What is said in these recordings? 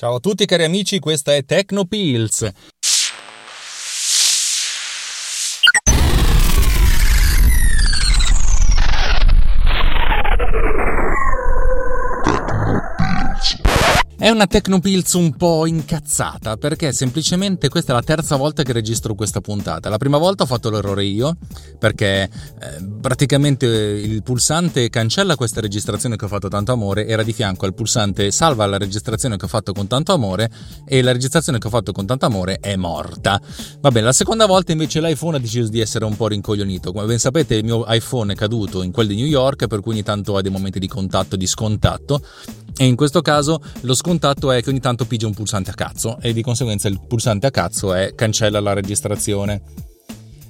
Ciao a tutti cari amici, questa è Techno È una Tecnopills un po' incazzata perché semplicemente questa è la terza volta che registro questa puntata. La prima volta ho fatto l'errore io perché eh, praticamente il pulsante cancella questa registrazione che ho fatto tanto amore era di fianco al pulsante salva la registrazione che ho fatto con tanto amore e la registrazione che ho fatto con tanto amore è morta. Va bene, la seconda volta invece l'iPhone ha deciso di essere un po' rincoglionito. Come ben sapete il mio iPhone è caduto in quel di New York per cui ogni tanto ha dei momenti di contatto e di scontatto e in questo caso lo scontatto è che ogni tanto pigia un pulsante a cazzo e di conseguenza il pulsante a cazzo è cancella la registrazione.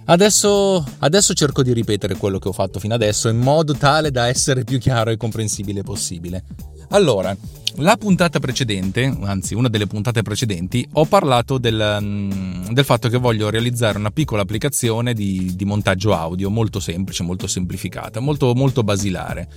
Adesso, adesso, cerco di ripetere quello che ho fatto fino adesso in modo tale da essere più chiaro e comprensibile possibile. Allora, la puntata precedente, anzi una delle puntate precedenti, ho parlato del, mm, del fatto che voglio realizzare una piccola applicazione di, di montaggio audio molto semplice, molto semplificata, molto, molto basilare.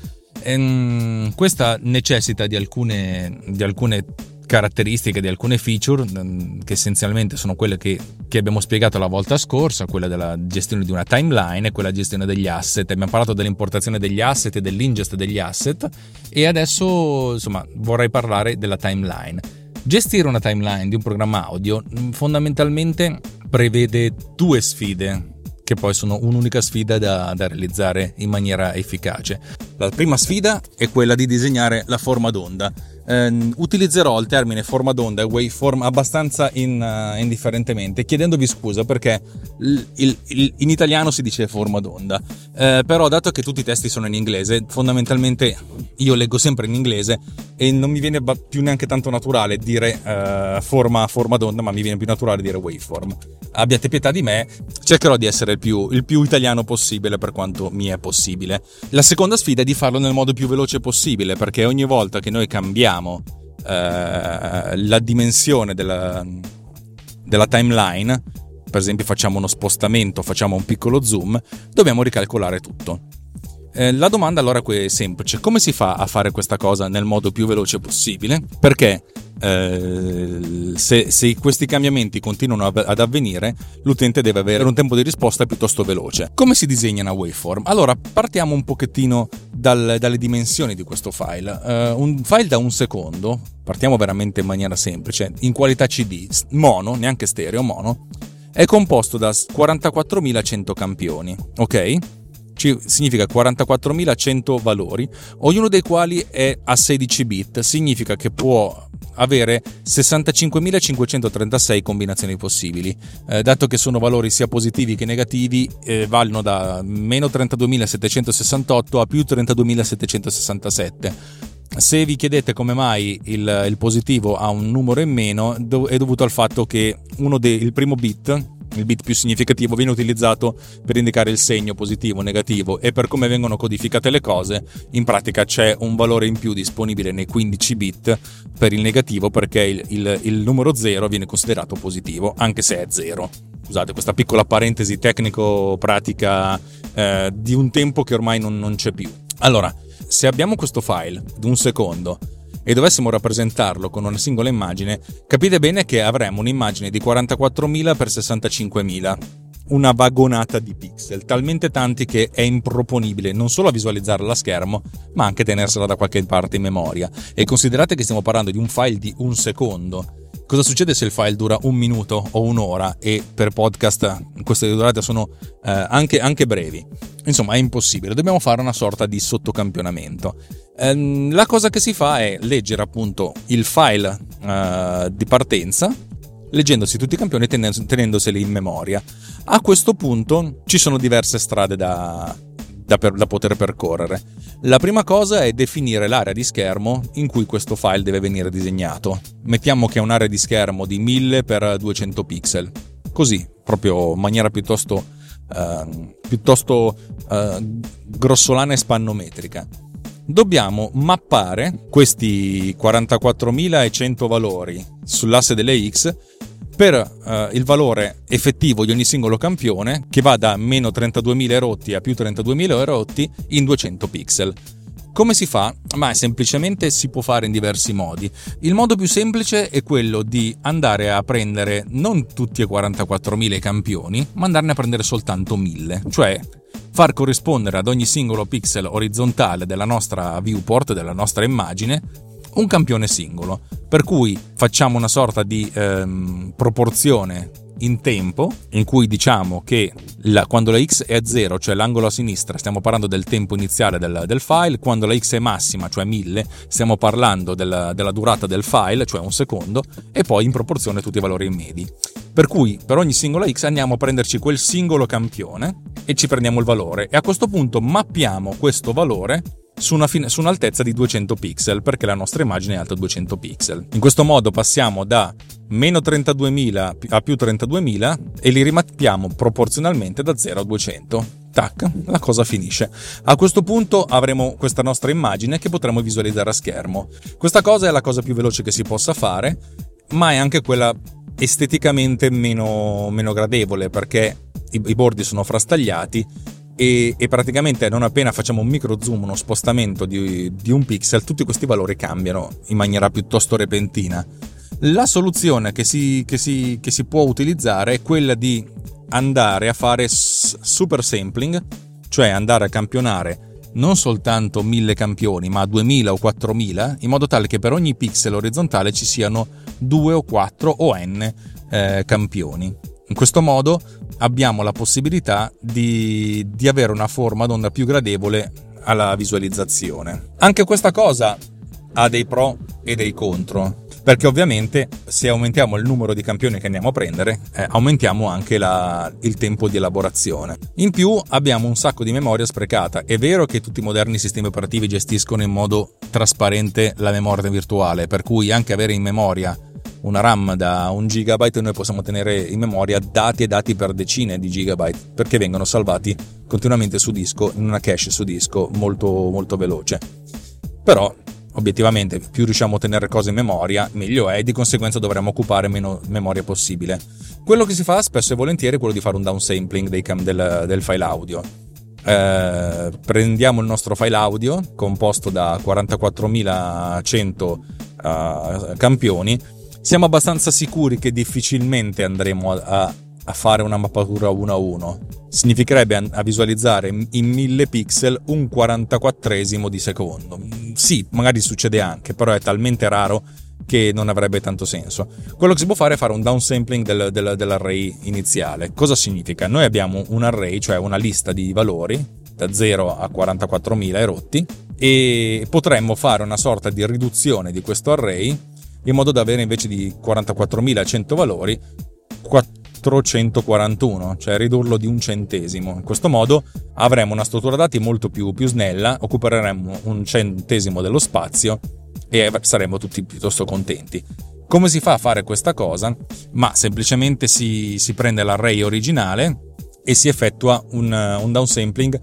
Ehm, questa necessita di alcune, di alcune caratteristiche di alcune feature mm, che essenzialmente sono quelle che, che, abbiamo spiegato la volta scorsa, quella della gestione di una timeline e quella gestione degli asset. Abbiamo parlato dell'importazione degli asset e dell'ingest degli asset e adesso insomma vorrei parlare della timeline. Gestire una timeline di un programma audio mm, fondamentalmente prevede due sfide che poi sono un'unica sfida da, da, realizzare in maniera efficace. La prima sfida è quella di disegnare la forma d'onda. Eh, utilizzerò il termine forma d'onda e waveform abbastanza in, uh, indifferentemente, chiedendovi scusa perché il, il, il, in italiano si dice forma d'onda, eh, però dato che tutti i testi sono in inglese, fondamentalmente io leggo sempre in inglese e non mi viene più neanche tanto naturale dire uh, forma, forma d'onda, ma mi viene più naturale dire waveform. Abbiate pietà di me, cercherò di essere il più, il più italiano possibile per quanto mi è possibile. La seconda sfida è di farlo nel modo più veloce possibile, perché ogni volta che noi cambiamo uh, la dimensione della, della timeline, per esempio facciamo uno spostamento, facciamo un piccolo zoom, dobbiamo ricalcolare tutto. Eh, la domanda allora è semplice, come si fa a fare questa cosa nel modo più veloce possibile? Perché eh, se, se, questi cambiamenti continuano ad avvenire, l'utente deve avere un tempo di risposta piuttosto veloce. Come si disegna una waveform? Allora, partiamo un pochettino dal, dalle dimensioni di questo file. Uh, un file da un secondo, partiamo veramente in maniera semplice, in qualità CD, mono, neanche stereo, mono, è composto da 44.100 campioni, ok? Significa 44.100 valori, ognuno dei quali è a 16 bit, significa che può avere 65.536 combinazioni possibili. Eh, dato che sono valori sia positivi che negativi, eh, valgono da meno 32.768 a più 32.767. Se vi chiedete come mai il, il, positivo ha un numero in meno, è dovuto al fatto che de, il primo bit il bit più significativo viene utilizzato per indicare il segno positivo o negativo e per come vengono codificate le cose, in pratica c'è un valore in più disponibile nei 15 bit per il negativo perché il, il, il numero 0 viene considerato positivo, anche se è 0. Scusate, questa piccola parentesi tecnico-pratica eh, di un tempo che ormai non, non c'è più. Allora, se abbiamo questo file di un secondo e dovessimo rappresentarlo con una singola immagine, capite bene che avremmo un'immagine di 44.000 x 65.000 una vagonata di pixel, talmente tanti che è improponibile non solo visualizzarla a schermo, ma anche tenersela da qualche parte in memoria. E considerate che stiamo parlando di un file di un secondo, Cosa succede se il file dura un minuto o un'ora e per podcast queste durate sono eh, anche, anche, brevi? Insomma, è impossibile, dobbiamo fare una sorta di sottocampionamento. Eh, la cosa che si fa è leggere appunto il file eh, di partenza, leggendosi tutti i campioni e tenendoseli in memoria. A questo punto ci sono diverse strade da, da, per, da, poter percorrere. La prima cosa è definire l'area di schermo in cui questo file deve venire disegnato. Mettiamo che è un'area di schermo di 1000 x 200 pixel. Così, proprio in maniera piuttosto, uh, piuttosto uh, grossolana e spannometrica. Dobbiamo mappare questi 44.100 valori sull'asse delle X per eh, il valore effettivo di ogni singolo campione che va da meno 32.000 erotti a più 32.000 erotti in 200 pixel. Come si fa? Ma semplicemente si può fare in diversi modi. Il modo più semplice è quello di andare a prendere non tutti e 44.000 campioni, ma andarne a prendere soltanto 1.000, cioè far corrispondere ad ogni singolo pixel orizzontale della nostra viewport, della nostra immagine, un campione singolo, per cui facciamo una sorta di ehm, proporzione in tempo in cui diciamo che la, quando la x è a 0, cioè l'angolo a sinistra, stiamo parlando del tempo iniziale del, del file, quando la x è massima, cioè 1000, stiamo parlando della, della, durata del file, cioè un secondo, e poi in proporzione tutti i valori medi. Per cui per ogni singola x andiamo a prenderci quel singolo campione e ci prendiamo il valore e a questo punto mappiamo questo valore su, una fine, su un'altezza di 200 pixel perché la nostra immagine è alta 200 pixel. In questo modo passiamo da meno 32.000 a più 32.000 e li rimappiamo proporzionalmente da 0 a 200. Tac, la cosa finisce. A questo punto avremo questa nostra immagine che potremo visualizzare a schermo. Questa cosa è la cosa più veloce che si possa fare, ma è anche quella esteticamente meno, meno gradevole perché i, i bordi sono frastagliati e, e, praticamente non appena facciamo un micro zoom, uno spostamento di, di, un pixel, tutti questi valori cambiano in maniera piuttosto repentina. La soluzione che si, che si, che si può utilizzare è quella di andare a fare super sampling, cioè andare a campionare non soltanto 1000 campioni, ma 2000 o 4000, in modo tale che per ogni pixel orizzontale ci siano 2 o 4 o n eh, campioni. In questo modo abbiamo la possibilità di, di avere una forma d'onda più gradevole alla visualizzazione. Anche questa cosa ha dei pro e dei contro. Perché ovviamente se aumentiamo il numero di campioni che andiamo a prendere, eh, aumentiamo anche la, il tempo di elaborazione. In più abbiamo un sacco di memoria sprecata. È vero che tutti i moderni sistemi operativi gestiscono in modo trasparente la memoria virtuale, per cui anche avere in memoria una RAM da un gigabyte noi possiamo tenere in memoria dati e dati per decine di gigabyte perché vengono salvati continuamente su disco in una cache su disco molto molto veloce. Però obiettivamente più riusciamo a tenere cose in memoria meglio è e di conseguenza dovremmo occupare meno memoria possibile. Quello che si fa spesso e volentieri è quello di fare un downsampling del, del file audio. Eh, prendiamo il nostro file audio composto da 44.100 uh, eh, campioni siamo abbastanza sicuri che difficilmente andremo a, a fare una mappatura 1 a 1. Significherebbe a, visualizzare in 1000 pixel un 44 di secondo. Sì, magari succede anche, però è talmente raro che non avrebbe tanto senso. Quello che si può fare è fare un downsampling del, del, dell'array iniziale. Cosa significa? Noi abbiamo un array, cioè una lista di valori da 0 a 44.000 erotti e potremmo fare una sorta di riduzione di questo array in modo da avere invece di 44.100 valori 441, cioè ridurlo di un centesimo. In questo modo avremo una struttura dati molto più, più snella, occuperemo un centesimo dello spazio e saremo tutti piuttosto contenti. Come si fa a fare questa cosa? Ma semplicemente si, si prende l'array originale e si effettua un, un downsampling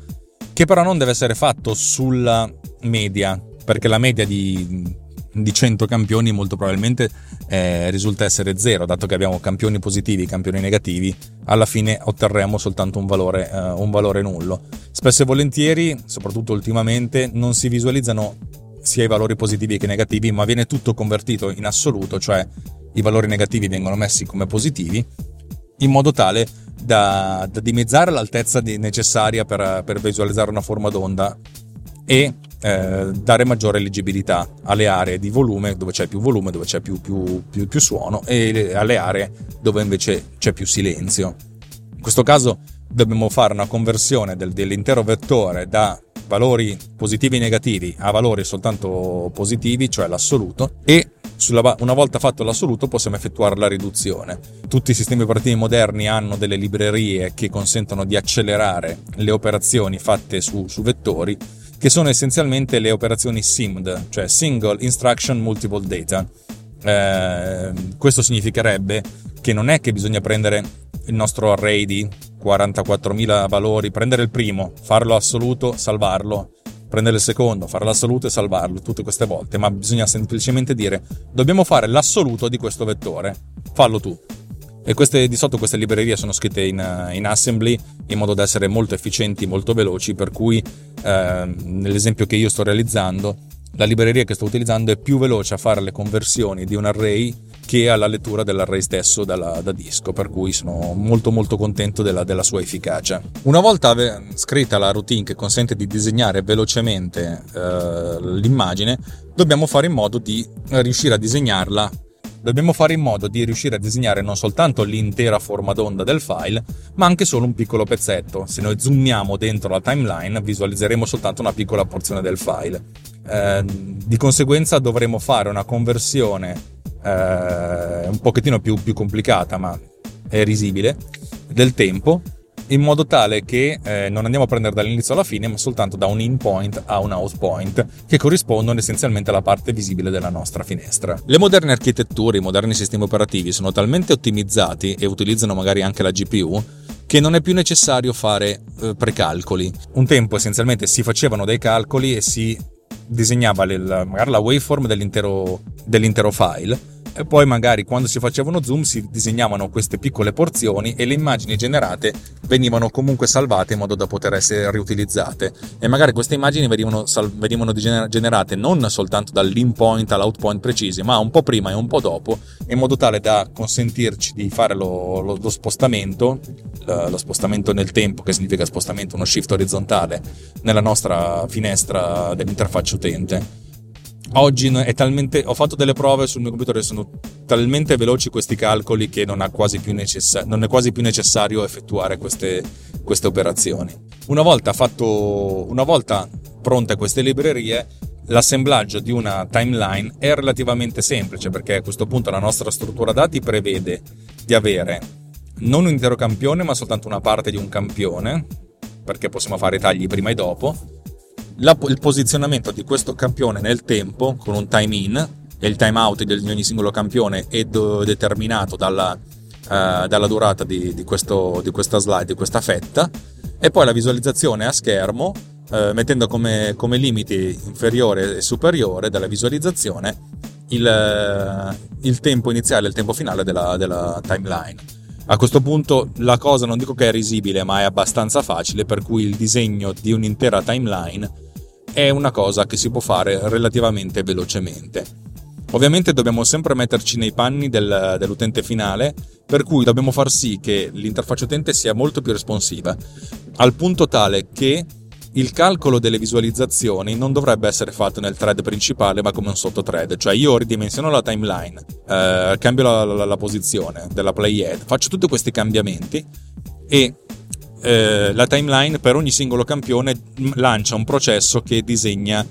che però non deve essere fatto sulla media, perché la media di di 100 campioni molto probabilmente eh, risulta essere zero, dato che abbiamo campioni positivi e campioni negativi, alla fine otterremo soltanto un valore, eh, un valore nullo. Spesso e volentieri, soprattutto ultimamente, non si visualizzano sia i valori positivi che negativi, ma viene tutto convertito in assoluto, cioè i valori negativi vengono messi come positivi, in modo tale da, da dimezzare l'altezza necessaria per, per visualizzare una forma d'onda e eh, dare maggiore leggibilità alle aree di volume dove c'è più volume, dove c'è più, più, più, più suono e alle aree dove invece c'è più silenzio. In questo caso dobbiamo fare una conversione del, dell'intero vettore da valori positivi e negativi a valori soltanto positivi, cioè l'assoluto, e Sulla, una volta fatto l'assoluto possiamo effettuare la riduzione. Tutti i sistemi operativi moderni hanno delle librerie che consentono di accelerare le operazioni fatte su, su vettori, che sono essenzialmente le operazioni SIMD, cioè Single Instruction Multiple Data. Eh, questo significherebbe che non è che bisogna prendere il nostro array di 44.000 valori, prendere il primo, farlo assoluto, salvarlo, prendere il secondo, fare l'assoluto e salvarlo tutte queste volte, ma bisogna semplicemente dire dobbiamo fare l'assoluto di questo vettore, fallo tu. E queste, di sotto queste librerie sono scritte in, in, assembly in modo da essere molto efficienti, molto veloci, per cui eh, nell'esempio che io sto realizzando, la libreria che sto utilizzando è più veloce a fare le conversioni di un array che alla lettura dell'array stesso dalla, da disco, per cui sono molto molto contento della, della sua efficacia. Una volta scritta la routine che consente di disegnare velocemente eh, l'immagine, dobbiamo fare in modo di riuscire a disegnarla dobbiamo fare in modo di riuscire a disegnare non soltanto l'intera forma d'onda del file, ma anche solo un piccolo pezzetto. Se noi zoomiamo dentro la timeline, visualizzeremo soltanto una piccola porzione del file. Eh, di conseguenza dovremo fare una conversione eh, un pochettino più, più complicata, ma è risibile, del tempo in modo tale che eh, non andiamo a prendere dall'inizio alla fine, ma soltanto da un in point a un out point, che corrispondono essenzialmente alla parte visibile della nostra finestra. Le moderne architetture, i moderni sistemi operativi sono talmente ottimizzati e utilizzano magari anche la GPU che non è più necessario fare eh, precalcoli. Un tempo essenzialmente si facevano dei calcoli e si disegnava il, magari la waveform dell'intero, dell'intero file e poi magari quando si faceva uno zoom si disegnavano queste piccole porzioni e le immagini generate venivano comunque salvate in modo da poter essere riutilizzate. E magari queste immagini venivano, sal- venivano generate non soltanto dall'in point all'out point precisi ma un po' prima e un po' dopo in modo tale da consentirci di fare lo, lo, lo spostamento lo spostamento nel tempo che significa spostamento uno shift orizzontale nella nostra finestra dell'interfaccia utente oggi è talmente, ho fatto delle prove sul mio computer e sono talmente veloci questi calcoli che non, necessa, non è quasi più necessario effettuare queste, queste operazioni. Una volta, fatto, una volta pronte queste librerie, l'assemblaggio di una timeline è relativamente semplice perché a questo punto la nostra struttura dati prevede di avere non un intero campione ma soltanto una parte di un campione perché possiamo fare tagli prima e dopo la, il posizionamento di questo campione nel tempo con un time in e il time out di ogni singolo campione è do, determinato dalla, uh, dalla durata di, di, questo, di, questa slide, di questa fetta e poi la visualizzazione a schermo uh, mettendo come, come, limiti inferiore e superiore della visualizzazione il, uh, il tempo iniziale e il tempo finale della, della timeline. A questo punto la cosa non dico che è risibile, ma è abbastanza facile, per cui il disegno di un'intera timeline è una cosa che si può fare relativamente velocemente. Ovviamente dobbiamo sempre metterci nei panni del, dell'utente finale, per cui dobbiamo far sì che l'interfaccia utente sia molto più responsiva, al punto tale che il calcolo delle visualizzazioni non dovrebbe essere fatto nel thread principale, ma come un sottothread. Cioè, io ridimensiono la timeline, eh, cambio la, la, la posizione della playhead, faccio tutti questi cambiamenti e eh, la timeline per ogni singolo campione lancia un processo che disegna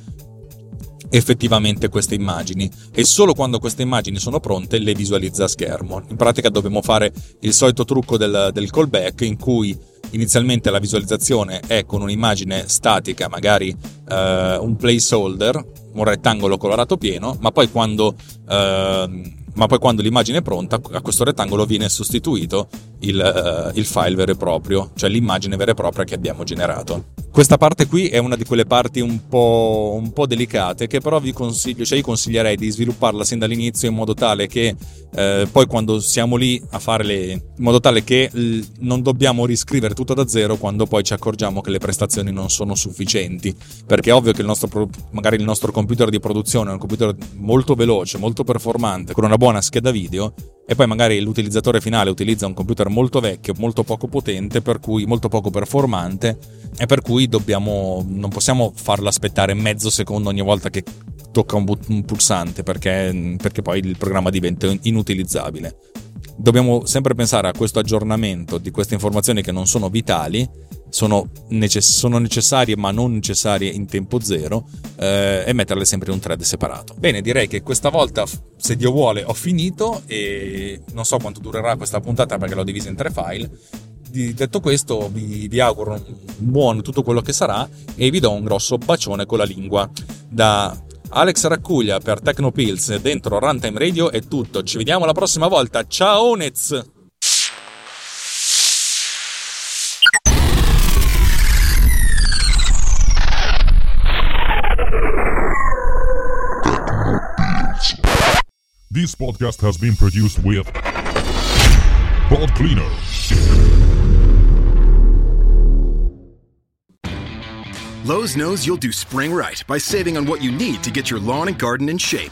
effettivamente queste immagini e solo quando queste immagini sono pronte le visualizza a schermo. In pratica dobbiamo fare il solito trucco del, del callback in cui inizialmente la visualizzazione è con un'immagine statica, magari eh, un placeholder, un rettangolo colorato pieno, ma poi quando eh, ma poi quando l'immagine è pronta a questo rettangolo viene sostituito il, uh, il, file vero e proprio, cioè l'immagine vera e propria che abbiamo generato. Questa parte qui è una di quelle parti un po', un po delicate che però vi consiglio, cioè io consiglierei di svilupparla sin dall'inizio in modo tale che eh, poi quando siamo lì a fare le... in modo tale che l- non dobbiamo riscrivere tutto da zero quando poi ci accorgiamo che le prestazioni non sono sufficienti, perché è ovvio che il nostro, magari il nostro computer di produzione è un computer molto veloce, molto performante, con una buona scheda video e poi magari l'utilizzatore finale utilizza un computer molto vecchio, molto poco potente, per cui molto poco performante e per cui dobbiamo, non possiamo farlo aspettare mezzo secondo ogni volta che tocca un, but- un pulsante perché, perché poi il programma diventa inutilizzabile. dobbiamo sempre pensare a questo aggiornamento di queste informazioni che non sono vitali, sono, necess- sono necessarie ma non necessarie in tempo zero eh, e metterle sempre in un thread separato. Bene, direi che questa volta, se Dio vuole, ho finito e non so quanto durerà questa puntata perché l'ho divisa in tre file. Detto questo, vi, vi auguro buon tutto quello che sarà e vi do un grosso bacione con la lingua. Da Alex Raccuglia per Tecnopills dentro Runtime Radio è tutto. Ci vediamo la prossima volta. Ciao Nez! This podcast has been produced with Pod Cleaner. Lowe's knows you'll do spring right by saving on what you need to get your lawn and garden in shape.